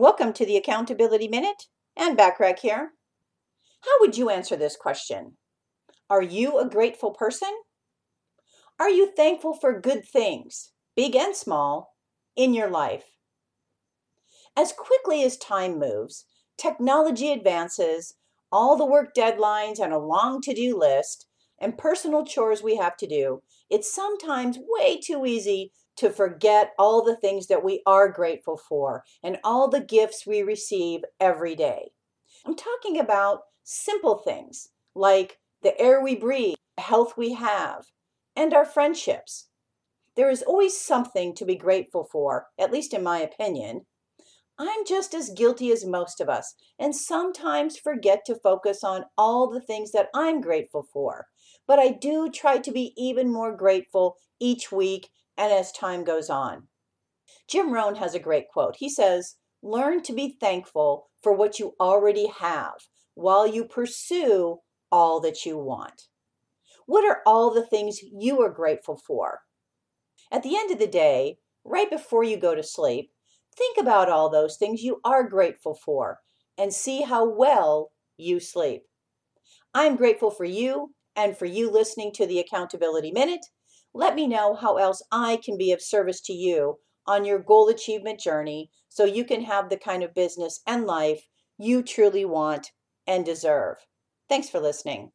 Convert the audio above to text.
Welcome to the Accountability Minute Anne Bachrach here. How would you answer this question? Are you a grateful person? Are you thankful for good things, big and small, in your life? As quickly as time moves, technology advances, all the work deadlines and a long to do list, and personal chores we have to do, it's sometimes way too easy to forget all the things that we are grateful for and all the gifts we receive every day. I'm talking about simple things like the air we breathe, the health we have, and our friendships. There is always something to be grateful for, at least in my opinion. I'm just as guilty as most of us, and sometimes forget to focus on all the things that I'm grateful for. But I do try to be even more grateful each week and as time goes on. Jim Rohn has a great quote. He says, Learn to be thankful for what you already have while you pursue all that you want. What are all the things you are grateful for? At the end of the day, right before you go to sleep, think about all those things you are grateful for and see how well you sleep. I'm grateful for you and for you listening to the Accountability Minute. Let me know how else I can be of service to you on your goal achievement journey so you can have the kind of business and life you truly want and deserve. Thanks for listening.